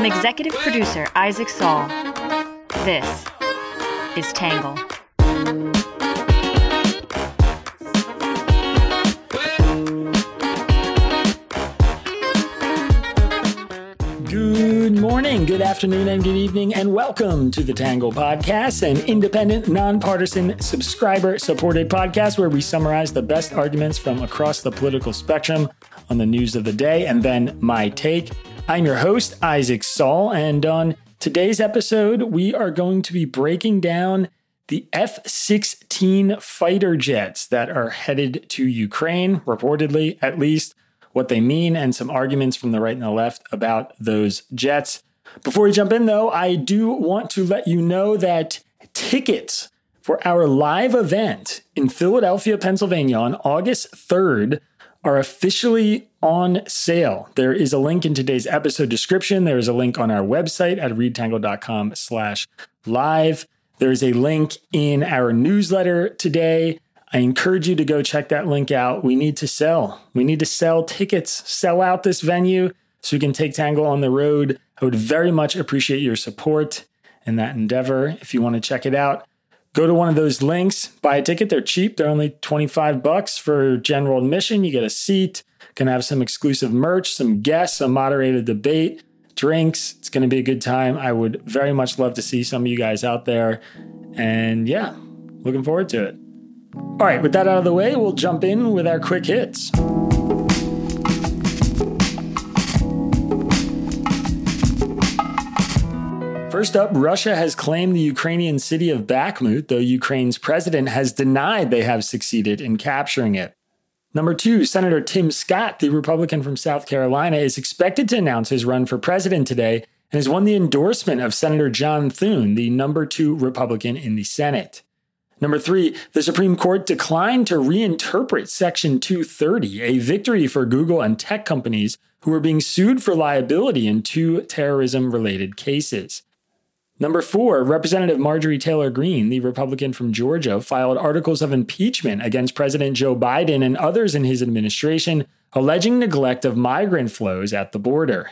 From executive producer Isaac Saul, this is Tangle. Good morning, good afternoon, and good evening, and welcome to the Tangle Podcast, an independent, nonpartisan, subscriber supported podcast where we summarize the best arguments from across the political spectrum on the news of the day and then my take. I'm your host, Isaac Saul, and on today's episode, we are going to be breaking down the F 16 fighter jets that are headed to Ukraine, reportedly at least what they mean, and some arguments from the right and the left about those jets. Before we jump in, though, I do want to let you know that tickets for our live event in Philadelphia, Pennsylvania on August 3rd are officially on sale. There is a link in today's episode description. There is a link on our website at readtangle.com slash live. There is a link in our newsletter today I encourage you to go check that link out. We need to sell. We need to sell tickets, sell out this venue so we can take Tangle on the road. I would very much appreciate your support in that endeavor. If you want to check it out, go to one of those links, buy a ticket. They're cheap. They're only 25 bucks for general admission. You get a seat, can have some exclusive merch, some guests, a moderated debate, drinks. It's going to be a good time. I would very much love to see some of you guys out there. And yeah, looking forward to it. All right, with that out of the way, we'll jump in with our quick hits. First up, Russia has claimed the Ukrainian city of Bakhmut, though Ukraine's president has denied they have succeeded in capturing it. Number two, Senator Tim Scott, the Republican from South Carolina, is expected to announce his run for president today and has won the endorsement of Senator John Thune, the number two Republican in the Senate. Number three, the Supreme Court declined to reinterpret Section 230, a victory for Google and tech companies who were being sued for liability in two terrorism related cases. Number four, Representative Marjorie Taylor Greene, the Republican from Georgia, filed articles of impeachment against President Joe Biden and others in his administration, alleging neglect of migrant flows at the border.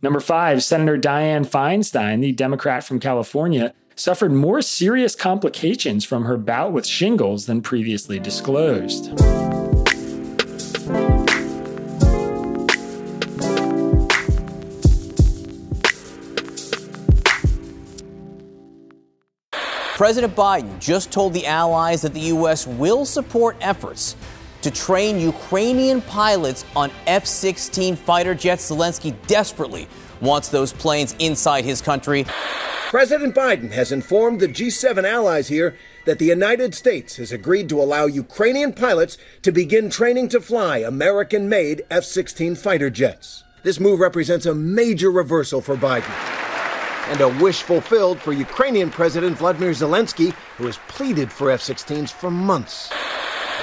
Number five, Senator Dianne Feinstein, the Democrat from California, suffered more serious complications from her bout with shingles than previously disclosed. President Biden just told the allies that the U.S. will support efforts to train Ukrainian pilots on F 16 fighter jets. Zelensky desperately wants those planes inside his country. President Biden has informed the G7 allies here that the United States has agreed to allow Ukrainian pilots to begin training to fly American made F 16 fighter jets. This move represents a major reversal for Biden and a wish fulfilled for Ukrainian President Vladimir Zelensky, who has pleaded for F 16s for months.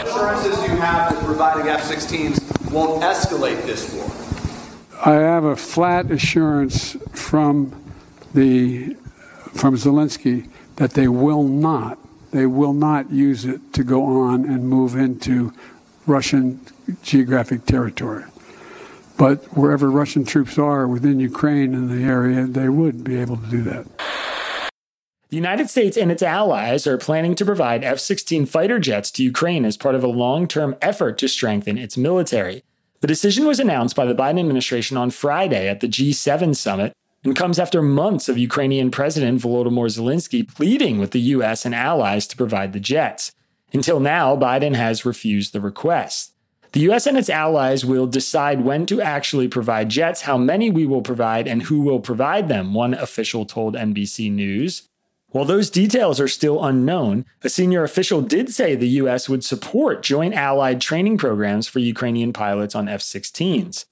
Assurances you have that providing F 16s won't escalate this war. I have a flat assurance from the from Zelensky that they will not, they will not use it to go on and move into Russian geographic territory. But wherever Russian troops are within Ukraine in the area, they would be able to do that. The United States and its allies are planning to provide F 16 fighter jets to Ukraine as part of a long term effort to strengthen its military. The decision was announced by the Biden administration on Friday at the G7 summit and comes after months of Ukrainian President Volodymyr Zelensky pleading with the US and allies to provide the jets. Until now, Biden has refused the request. The US and its allies will decide when to actually provide jets, how many we will provide, and who will provide them, one official told NBC News. While those details are still unknown, a senior official did say the US would support joint allied training programs for Ukrainian pilots on F 16s.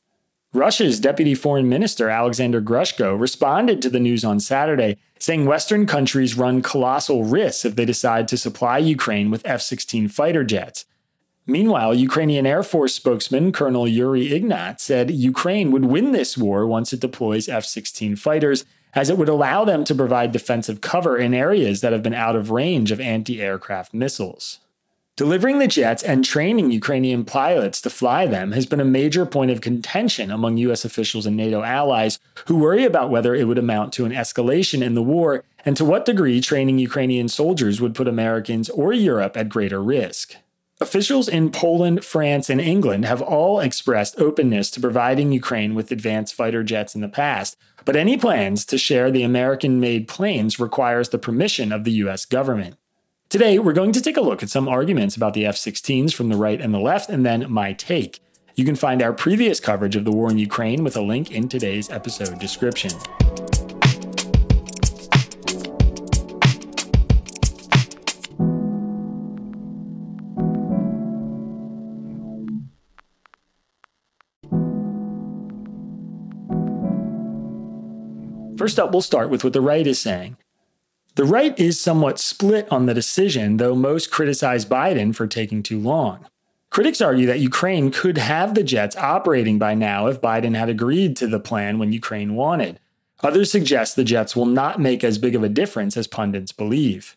Russia's Deputy Foreign Minister Alexander Grushko responded to the news on Saturday, saying Western countries run colossal risks if they decide to supply Ukraine with F 16 fighter jets. Meanwhile, Ukrainian Air Force spokesman Colonel Yuri Ignat said Ukraine would win this war once it deploys F 16 fighters, as it would allow them to provide defensive cover in areas that have been out of range of anti aircraft missiles. Delivering the jets and training Ukrainian pilots to fly them has been a major point of contention among U.S. officials and NATO allies who worry about whether it would amount to an escalation in the war and to what degree training Ukrainian soldiers would put Americans or Europe at greater risk. Officials in Poland, France, and England have all expressed openness to providing Ukraine with advanced fighter jets in the past, but any plans to share the American made planes requires the permission of the US government. Today, we're going to take a look at some arguments about the F 16s from the right and the left, and then my take. You can find our previous coverage of the war in Ukraine with a link in today's episode description. First up, we'll start with what the right is saying. The right is somewhat split on the decision, though most criticize Biden for taking too long. Critics argue that Ukraine could have the jets operating by now if Biden had agreed to the plan when Ukraine wanted. Others suggest the jets will not make as big of a difference as pundits believe.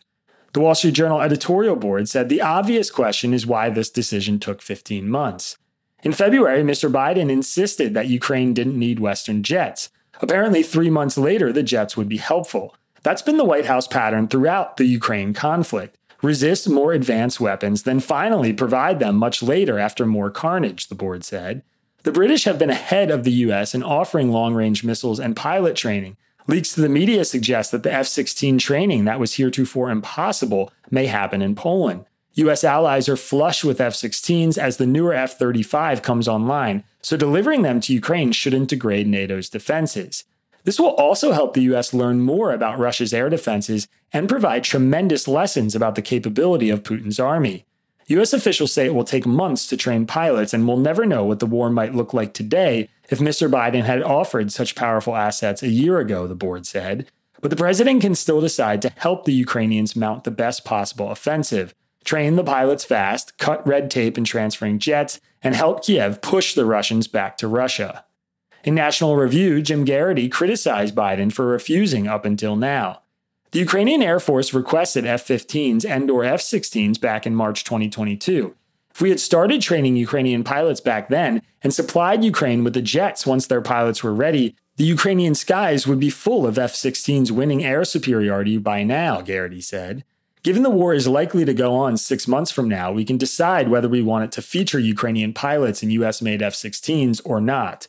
The Wall Street Journal editorial board said the obvious question is why this decision took 15 months. In February, Mr. Biden insisted that Ukraine didn't need Western jets. Apparently, three months later, the jets would be helpful. That's been the White House pattern throughout the Ukraine conflict. Resist more advanced weapons, then finally provide them much later after more carnage, the board said. The British have been ahead of the US in offering long range missiles and pilot training. Leaks to the media suggest that the F 16 training that was heretofore impossible may happen in Poland. US allies are flush with F 16s as the newer F 35 comes online, so delivering them to Ukraine shouldn't degrade NATO's defenses. This will also help the US learn more about Russia's air defenses and provide tremendous lessons about the capability of Putin's army. US officials say it will take months to train pilots, and we'll never know what the war might look like today if Mr. Biden had offered such powerful assets a year ago, the board said. But the president can still decide to help the Ukrainians mount the best possible offensive, train the pilots fast, cut red tape in transferring jets, and help Kiev push the Russians back to Russia. In National Review, Jim Geraghty criticized Biden for refusing up until now. The Ukrainian Air Force requested F 15s and or F 16s back in March 2022. If we had started training Ukrainian pilots back then and supplied Ukraine with the jets once their pilots were ready, the Ukrainian skies would be full of F 16s winning air superiority by now, Geraghty said. Given the war is likely to go on six months from now, we can decide whether we want it to feature Ukrainian pilots in US made F 16s or not.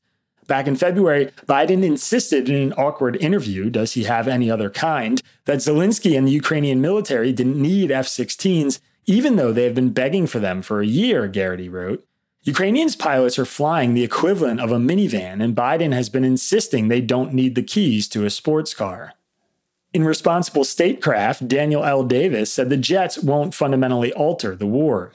Back in February, Biden insisted in an awkward interview, does he have any other kind, that Zelensky and the Ukrainian military didn't need F 16s, even though they have been begging for them for a year, Geraghty wrote. Ukrainians pilots are flying the equivalent of a minivan, and Biden has been insisting they don't need the keys to a sports car. In Responsible Statecraft, Daniel L. Davis said the jets won't fundamentally alter the war.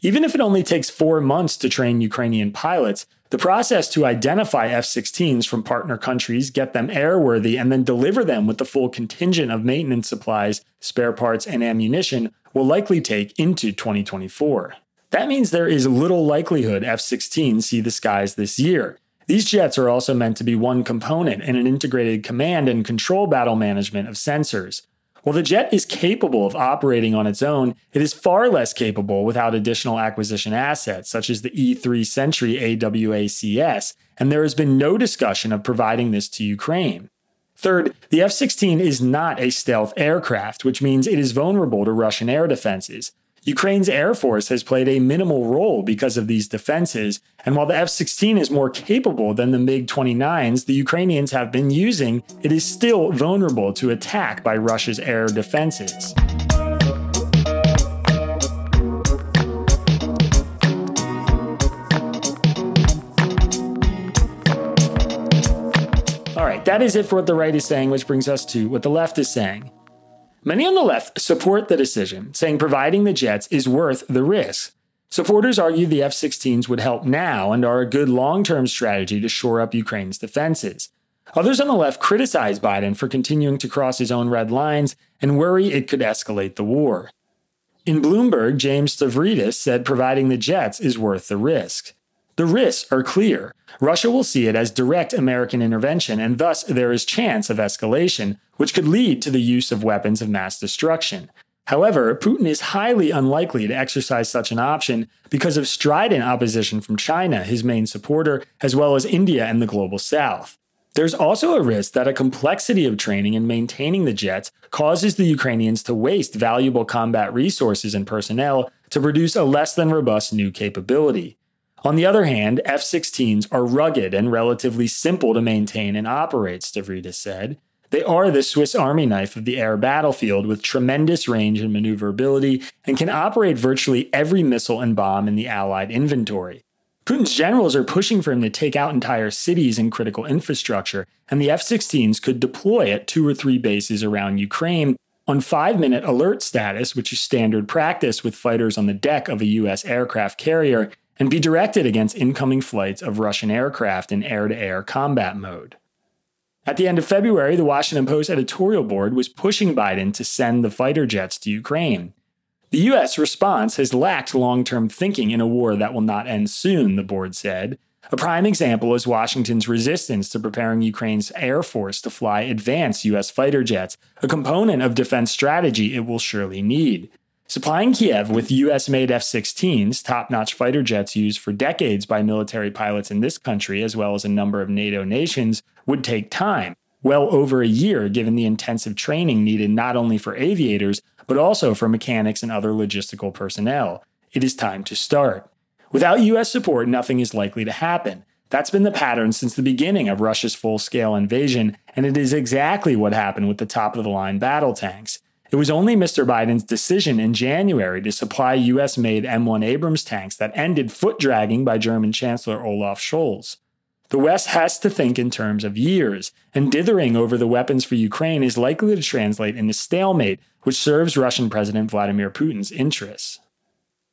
Even if it only takes four months to train Ukrainian pilots, the process to identify F 16s from partner countries, get them airworthy, and then deliver them with the full contingent of maintenance supplies, spare parts, and ammunition will likely take into 2024. That means there is little likelihood F 16s see the skies this year. These jets are also meant to be one component in an integrated command and control battle management of sensors. While the jet is capable of operating on its own, it is far less capable without additional acquisition assets, such as the E3 Sentry AWACS, and there has been no discussion of providing this to Ukraine. Third, the F 16 is not a stealth aircraft, which means it is vulnerable to Russian air defenses. Ukraine's Air Force has played a minimal role because of these defenses, and while the F 16 is more capable than the MiG 29s the Ukrainians have been using, it is still vulnerable to attack by Russia's air defenses. All right, that is it for what the right is saying, which brings us to what the left is saying. Many on the left support the decision, saying providing the jets is worth the risk. Supporters argue the F 16s would help now and are a good long term strategy to shore up Ukraine's defenses. Others on the left criticize Biden for continuing to cross his own red lines and worry it could escalate the war. In Bloomberg, James Stavridis said providing the jets is worth the risk. The risks are clear. Russia will see it as direct American intervention, and thus there is chance of escalation, which could lead to the use of weapons of mass destruction. However, Putin is highly unlikely to exercise such an option because of strident opposition from China, his main supporter, as well as India and the global south. There's also a risk that a complexity of training and maintaining the jets causes the Ukrainians to waste valuable combat resources and personnel to produce a less than robust new capability. On the other hand, F 16s are rugged and relatively simple to maintain and operate, Stavridis said. They are the Swiss Army knife of the air battlefield with tremendous range and maneuverability and can operate virtually every missile and bomb in the Allied inventory. Putin's generals are pushing for him to take out entire cities and critical infrastructure, and the F 16s could deploy at two or three bases around Ukraine on five minute alert status, which is standard practice with fighters on the deck of a U.S. aircraft carrier, and be directed against incoming flights of Russian aircraft in air to air combat mode. At the end of February, the Washington Post editorial board was pushing Biden to send the fighter jets to Ukraine. The U.S. response has lacked long term thinking in a war that will not end soon, the board said. A prime example is Washington's resistance to preparing Ukraine's Air Force to fly advanced U.S. fighter jets, a component of defense strategy it will surely need. Supplying Kiev with US made F 16s, top notch fighter jets used for decades by military pilots in this country as well as a number of NATO nations, would take time, well over a year given the intensive training needed not only for aviators, but also for mechanics and other logistical personnel. It is time to start. Without US support, nothing is likely to happen. That's been the pattern since the beginning of Russia's full scale invasion, and it is exactly what happened with the top of the line battle tanks. It was only Mr. Biden's decision in January to supply US made M1 Abrams tanks that ended foot dragging by German Chancellor Olaf Scholz. The West has to think in terms of years, and dithering over the weapons for Ukraine is likely to translate into stalemate, which serves Russian President Vladimir Putin's interests.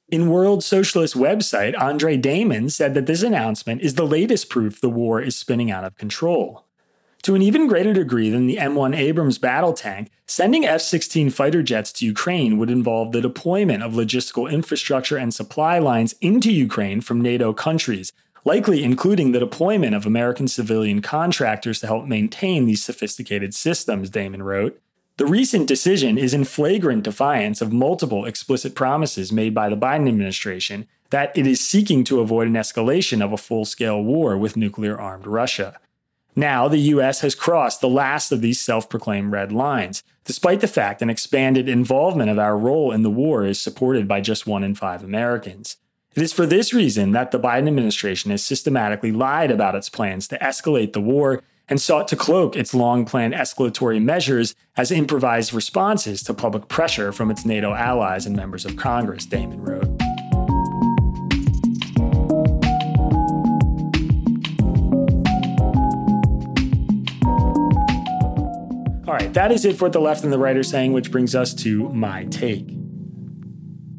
In World Socialist website, Andre Damon said that this announcement is the latest proof the war is spinning out of control. To an even greater degree than the M1 Abrams battle tank, sending F 16 fighter jets to Ukraine would involve the deployment of logistical infrastructure and supply lines into Ukraine from NATO countries, likely including the deployment of American civilian contractors to help maintain these sophisticated systems, Damon wrote. The recent decision is in flagrant defiance of multiple explicit promises made by the Biden administration that it is seeking to avoid an escalation of a full scale war with nuclear armed Russia. Now, the U.S. has crossed the last of these self proclaimed red lines, despite the fact an expanded involvement of our role in the war is supported by just one in five Americans. It is for this reason that the Biden administration has systematically lied about its plans to escalate the war and sought to cloak its long planned escalatory measures as improvised responses to public pressure from its NATO allies and members of Congress, Damon wrote. All right, that is it for what the left and the right are saying, which brings us to my take.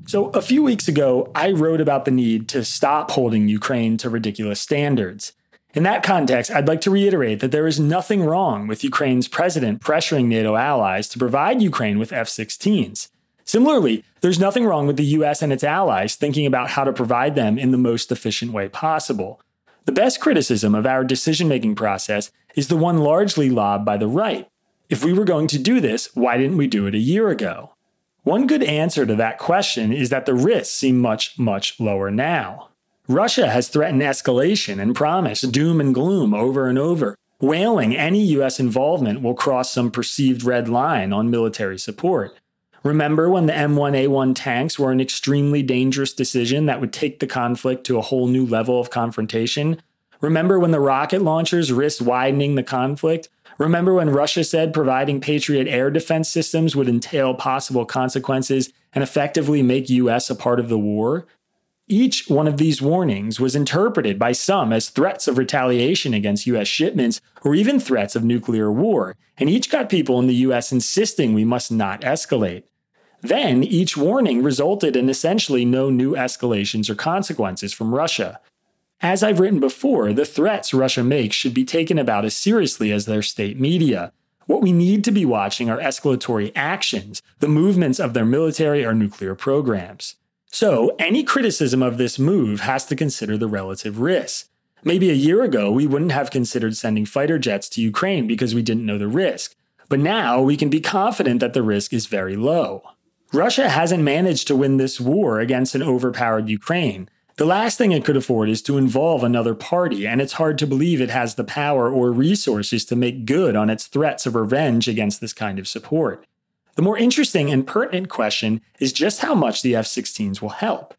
So, a few weeks ago, I wrote about the need to stop holding Ukraine to ridiculous standards. In that context, I'd like to reiterate that there is nothing wrong with Ukraine's president pressuring NATO allies to provide Ukraine with F 16s. Similarly, there's nothing wrong with the US and its allies thinking about how to provide them in the most efficient way possible. The best criticism of our decision making process is the one largely lobbed by the right. If we were going to do this, why didn't we do it a year ago? One good answer to that question is that the risks seem much, much lower now. Russia has threatened escalation and promised doom and gloom over and over, wailing any U.S. involvement will cross some perceived red line on military support. Remember when the M1A1 tanks were an extremely dangerous decision that would take the conflict to a whole new level of confrontation? Remember when the rocket launchers risked widening the conflict? Remember when Russia said providing Patriot air defense systems would entail possible consequences and effectively make US a part of the war? Each one of these warnings was interpreted by some as threats of retaliation against US shipments or even threats of nuclear war, and each got people in the US insisting we must not escalate. Then each warning resulted in essentially no new escalations or consequences from Russia. As I've written before, the threats Russia makes should be taken about as seriously as their state media. What we need to be watching are escalatory actions, the movements of their military or nuclear programs. So, any criticism of this move has to consider the relative risks. Maybe a year ago, we wouldn't have considered sending fighter jets to Ukraine because we didn't know the risk. But now we can be confident that the risk is very low. Russia hasn't managed to win this war against an overpowered Ukraine. The last thing it could afford is to involve another party, and it's hard to believe it has the power or resources to make good on its threats of revenge against this kind of support. The more interesting and pertinent question is just how much the F 16s will help.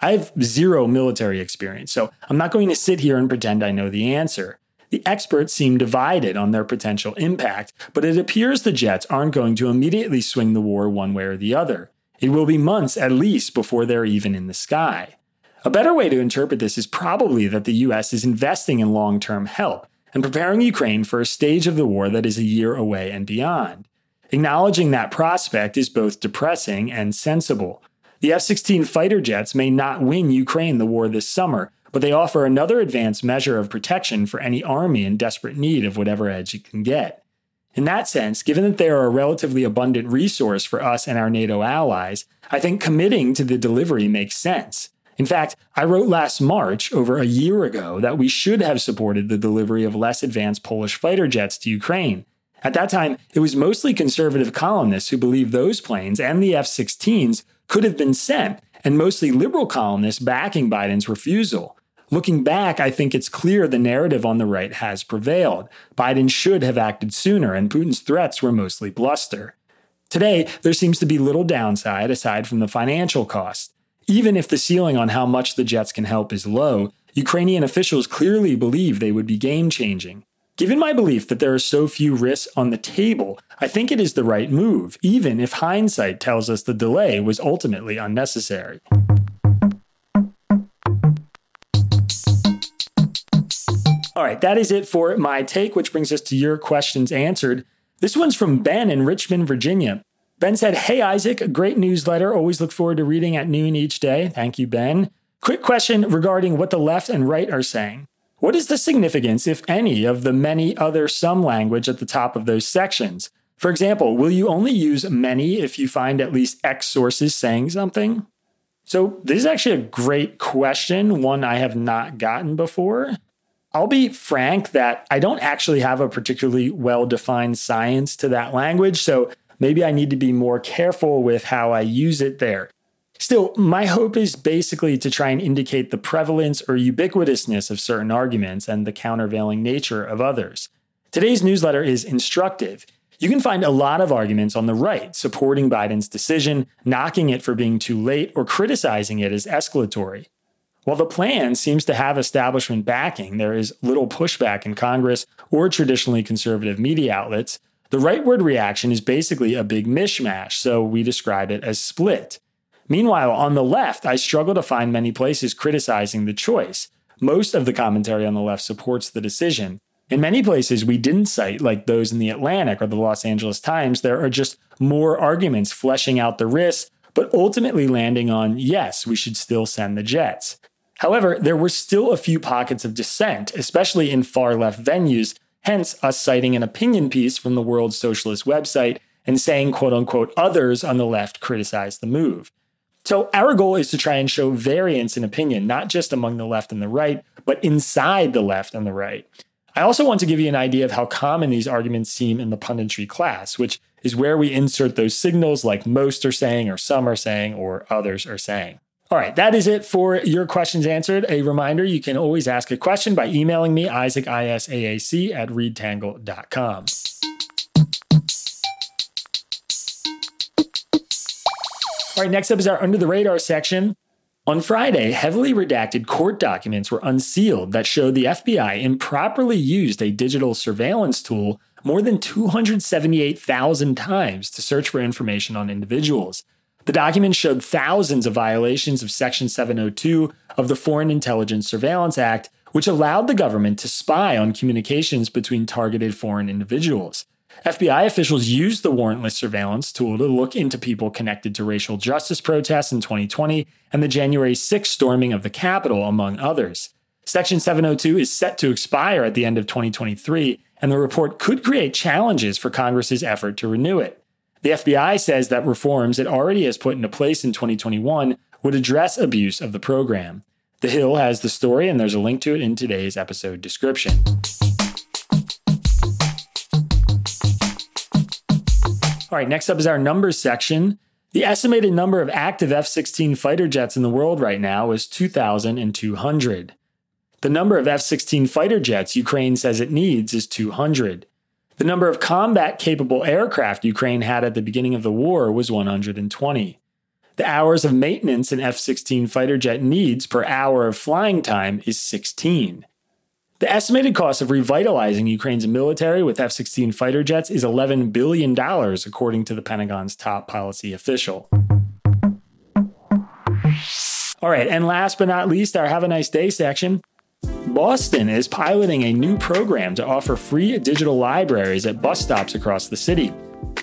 I have zero military experience, so I'm not going to sit here and pretend I know the answer. The experts seem divided on their potential impact, but it appears the jets aren't going to immediately swing the war one way or the other. It will be months at least before they're even in the sky. A better way to interpret this is probably that the US is investing in long term help and preparing Ukraine for a stage of the war that is a year away and beyond. Acknowledging that prospect is both depressing and sensible. The F 16 fighter jets may not win Ukraine the war this summer, but they offer another advanced measure of protection for any army in desperate need of whatever edge it can get. In that sense, given that they are a relatively abundant resource for us and our NATO allies, I think committing to the delivery makes sense. In fact, I wrote last March, over a year ago, that we should have supported the delivery of less advanced Polish fighter jets to Ukraine. At that time, it was mostly conservative columnists who believed those planes and the F 16s could have been sent, and mostly liberal columnists backing Biden's refusal. Looking back, I think it's clear the narrative on the right has prevailed. Biden should have acted sooner, and Putin's threats were mostly bluster. Today, there seems to be little downside aside from the financial cost. Even if the ceiling on how much the jets can help is low, Ukrainian officials clearly believe they would be game changing. Given my belief that there are so few risks on the table, I think it is the right move, even if hindsight tells us the delay was ultimately unnecessary. All right, that is it for my take, which brings us to your questions answered. This one's from Ben in Richmond, Virginia. Ben said, Hey, Isaac, great newsletter. Always look forward to reading at noon each day. Thank you, Ben. Quick question regarding what the left and right are saying. What is the significance, if any, of the many other some language at the top of those sections? For example, will you only use many if you find at least X sources saying something? So, this is actually a great question, one I have not gotten before. I'll be frank that I don't actually have a particularly well defined science to that language, so maybe I need to be more careful with how I use it there. Still, my hope is basically to try and indicate the prevalence or ubiquitousness of certain arguments and the countervailing nature of others. Today's newsletter is instructive. You can find a lot of arguments on the right supporting Biden's decision, knocking it for being too late, or criticizing it as escalatory. While the plan seems to have establishment backing, there is little pushback in Congress or traditionally conservative media outlets. The rightward reaction is basically a big mishmash, so we describe it as split. Meanwhile, on the left, I struggle to find many places criticizing the choice. Most of the commentary on the left supports the decision. In many places we didn't cite, like those in the Atlantic or the Los Angeles Times, there are just more arguments fleshing out the risks, but ultimately landing on yes, we should still send the jets. However, there were still a few pockets of dissent, especially in far left venues, hence us citing an opinion piece from the World Socialist website and saying, quote unquote, others on the left criticize the move. So, our goal is to try and show variance in opinion, not just among the left and the right, but inside the left and the right. I also want to give you an idea of how common these arguments seem in the punditry class, which is where we insert those signals like most are saying, or some are saying, or others are saying. All right, that is it for your questions answered. A reminder you can always ask a question by emailing me, Isaac, I-S-A-A-C, at readtangle.com. All right, next up is our under the radar section. On Friday, heavily redacted court documents were unsealed that showed the FBI improperly used a digital surveillance tool more than 278,000 times to search for information on individuals. The document showed thousands of violations of Section 702 of the Foreign Intelligence Surveillance Act, which allowed the government to spy on communications between targeted foreign individuals. FBI officials used the warrantless surveillance tool to look into people connected to racial justice protests in 2020 and the January 6 storming of the Capitol, among others. Section 702 is set to expire at the end of 2023, and the report could create challenges for Congress's effort to renew it. The FBI says that reforms it already has put into place in 2021 would address abuse of the program. The Hill has the story, and there's a link to it in today's episode description. All right, next up is our numbers section. The estimated number of active F 16 fighter jets in the world right now is 2,200. The number of F 16 fighter jets Ukraine says it needs is 200. The number of combat capable aircraft Ukraine had at the beginning of the war was 120. The hours of maintenance an F 16 fighter jet needs per hour of flying time is 16. The estimated cost of revitalizing Ukraine's military with F 16 fighter jets is $11 billion, according to the Pentagon's top policy official. All right, and last but not least, our Have a Nice Day section. Boston is piloting a new program to offer free digital libraries at bus stops across the city.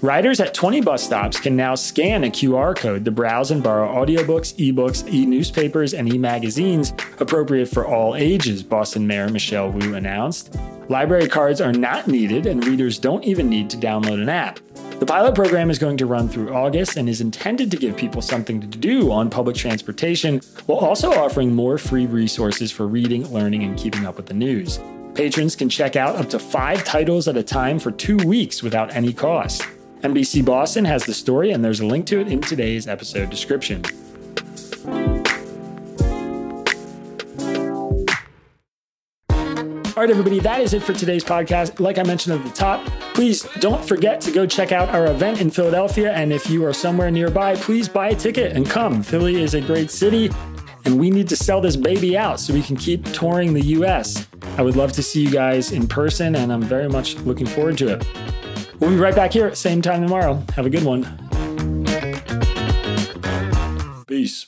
Riders at 20 bus stops can now scan a QR code to browse and borrow audiobooks, ebooks, e newspapers, and e magazines appropriate for all ages, Boston Mayor Michelle Wu announced. Library cards are not needed, and readers don't even need to download an app. The pilot program is going to run through August and is intended to give people something to do on public transportation while also offering more free resources for reading, learning, and keeping up with the news. Patrons can check out up to five titles at a time for two weeks without any cost. NBC Boston has the story, and there's a link to it in today's episode description. Right, everybody, that is it for today's podcast. Like I mentioned at the top, please don't forget to go check out our event in Philadelphia. And if you are somewhere nearby, please buy a ticket and come. Philly is a great city, and we need to sell this baby out so we can keep touring the US. I would love to see you guys in person, and I'm very much looking forward to it. We'll be right back here at the same time tomorrow. Have a good one. Peace.